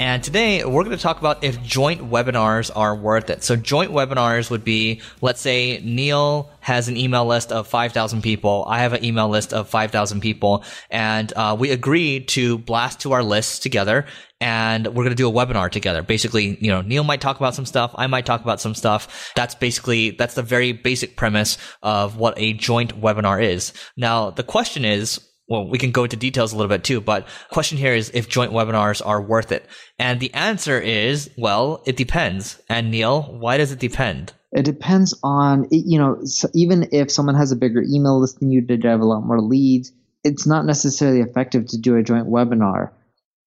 And today we're going to talk about if joint webinars are worth it. So joint webinars would be, let's say Neil has an email list of 5,000 people. I have an email list of 5,000 people and uh, we agree to blast to our lists together and we're going to do a webinar together. Basically, you know, Neil might talk about some stuff. I might talk about some stuff. That's basically, that's the very basic premise of what a joint webinar is. Now, the question is, well, we can go into details a little bit too, but question here is if joint webinars are worth it. And the answer is, well, it depends. And Neil, why does it depend? It depends on, you know, even if someone has a bigger email list than you, they have a lot more leads, it's not necessarily effective to do a joint webinar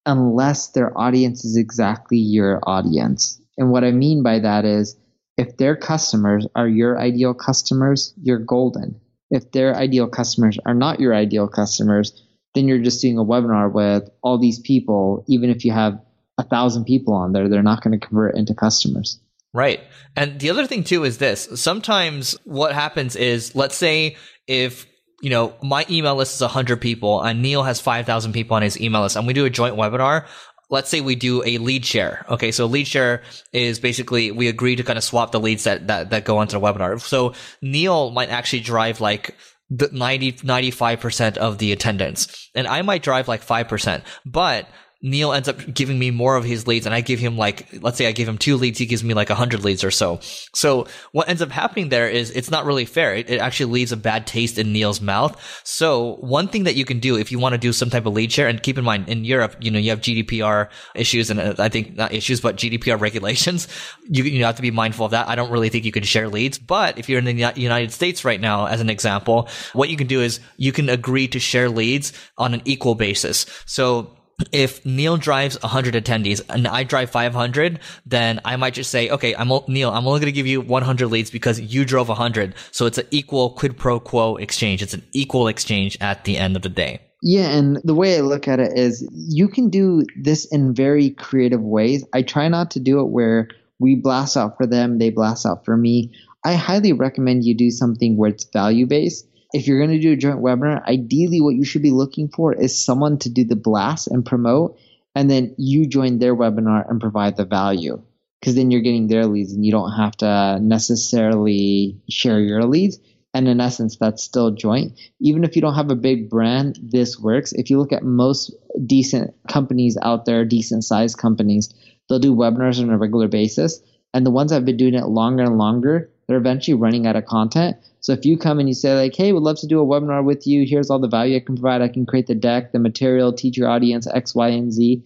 unless their audience is exactly your audience. And what I mean by that is if their customers are your ideal customers, you're golden if their ideal customers are not your ideal customers, then you're just doing a webinar with all these people. Even if you have a thousand people on there, they're not going to convert into customers. Right. And the other thing too is this. Sometimes what happens is, let's say if you know, my email list is 100 people and Neil has 5,000 people on his email list and we do a joint webinar let's say we do a lead share. Okay. So lead share is basically we agree to kind of swap the leads that, that, that go onto the webinar. So Neil might actually drive like the 90, 95% of the attendance and I might drive like 5%, but Neil ends up giving me more of his leads and I give him like, let's say I give him two leads, he gives me like a hundred leads or so. So what ends up happening there is it's not really fair. It, it, actually leaves a bad taste in Neil's mouth. So one thing that you can do if you want to do some type of lead share and keep in mind in Europe, you know, you have GDPR issues and uh, I think not issues, but GDPR regulations. You, you have to be mindful of that. I don't really think you can share leads, but if you're in the United States right now, as an example, what you can do is you can agree to share leads on an equal basis. So if Neil drives 100 attendees and I drive 500, then I might just say, okay, I'm Neil, I'm only going to give you 100 leads because you drove 100. So it's an equal quid pro quo exchange. It's an equal exchange at the end of the day. Yeah, and the way I look at it is you can do this in very creative ways. I try not to do it where we blast out for them, they blast out for me. I highly recommend you do something where it's value based if you're going to do a joint webinar, ideally what you should be looking for is someone to do the blast and promote, and then you join their webinar and provide the value. Because then you're getting their leads and you don't have to necessarily share your leads. And in essence, that's still joint. Even if you don't have a big brand, this works. If you look at most decent companies out there, decent sized companies, they'll do webinars on a regular basis. And the ones that have been doing it longer and longer, they're eventually running out of content. So if you come and you say like, hey, we'd love to do a webinar with you. Here's all the value I can provide. I can create the deck, the material, teach your audience X, Y, and Z.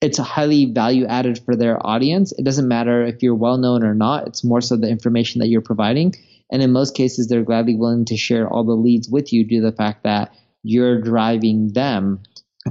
It's highly value added for their audience. It doesn't matter if you're well known or not. It's more so the information that you're providing. And in most cases, they're gladly willing to share all the leads with you due to the fact that you're driving them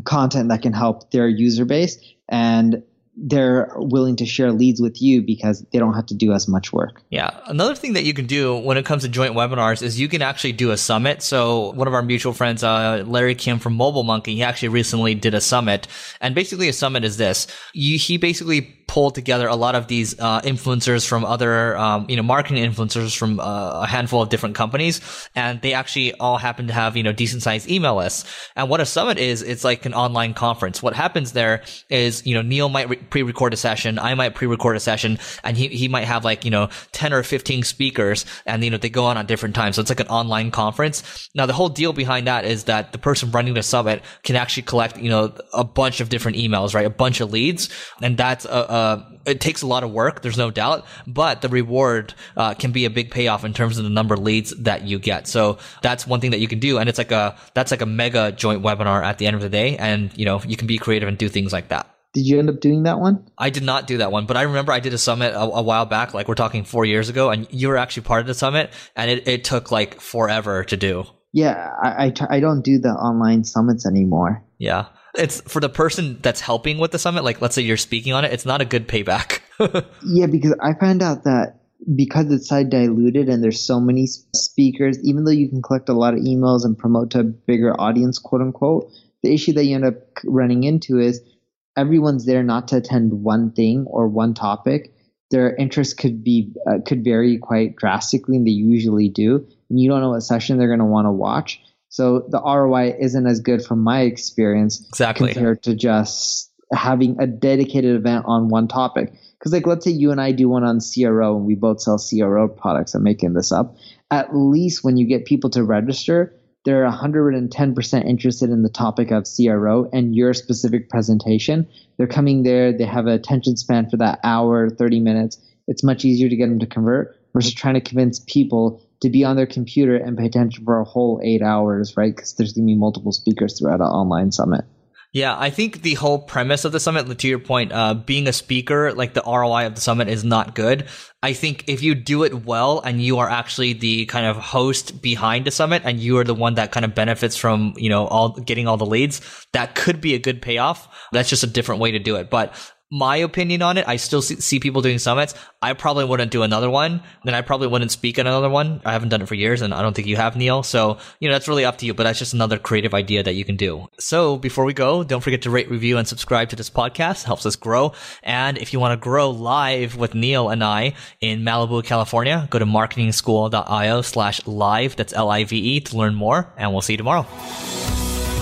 content that can help their user base. And they're willing to share leads with you because they don't have to do as much work. Yeah. Another thing that you can do when it comes to joint webinars is you can actually do a summit. So one of our mutual friends, uh, Larry Kim from MobileMonkey, he actually recently did a summit. And basically a summit is this. You, he basically pulled together a lot of these uh, influencers from other, um, you know, marketing influencers from uh, a handful of different companies, and they actually all happen to have you know decent sized email lists. And what a summit is, it's like an online conference. What happens there is, you know, Neil might re- pre-record a session, I might pre-record a session, and he he might have like you know ten or fifteen speakers, and you know they go on at different times. So it's like an online conference. Now the whole deal behind that is that the person running the summit can actually collect you know a bunch of different emails, right? A bunch of leads, and that's a, a uh, it takes a lot of work. There's no doubt, but the reward uh, can be a big payoff in terms of the number of leads that you get. So that's one thing that you can do, and it's like a that's like a mega joint webinar at the end of the day, and you know you can be creative and do things like that. Did you end up doing that one? I did not do that one, but I remember I did a summit a, a while back, like we're talking four years ago, and you were actually part of the summit, and it, it took like forever to do. Yeah, I, I, I don't do the online summits anymore. Yeah. It's for the person that's helping with the summit, like let's say you're speaking on it, it's not a good payback. yeah, because I found out that because it's side diluted and there's so many speakers, even though you can collect a lot of emails and promote to a bigger audience, quote unquote, the issue that you end up running into is everyone's there not to attend one thing or one topic. Their interest could be uh, could vary quite drastically, and they usually do. And you don't know what session they're going to want to watch. So the ROI isn't as good from my experience exactly. compared to just having a dedicated event on one topic. Because like let's say you and I do one on CRO and we both sell CRO products. I'm making this up. At least when you get people to register, they're 110% interested in the topic of CRO and your specific presentation. They're coming there, they have a attention span for that hour, 30 minutes. It's much easier to get them to convert versus trying to convince people to be on their computer and pay attention for a whole eight hours, right? Because there's going to be multiple speakers throughout an online summit. Yeah, I think the whole premise of the summit, to your point, uh, being a speaker, like the ROI of the summit is not good. I think if you do it well and you are actually the kind of host behind the summit and you are the one that kind of benefits from, you know, all getting all the leads, that could be a good payoff. That's just a different way to do it. But my opinion on it, I still see, see, people doing summits. I probably wouldn't do another one. Then I probably wouldn't speak at another one. I haven't done it for years and I don't think you have, Neil. So, you know, that's really up to you, but that's just another creative idea that you can do. So before we go, don't forget to rate, review, and subscribe to this podcast. It helps us grow. And if you want to grow live with Neil and I in Malibu, California, go to marketingschool.io slash live. That's L-I-V-E to learn more. And we'll see you tomorrow.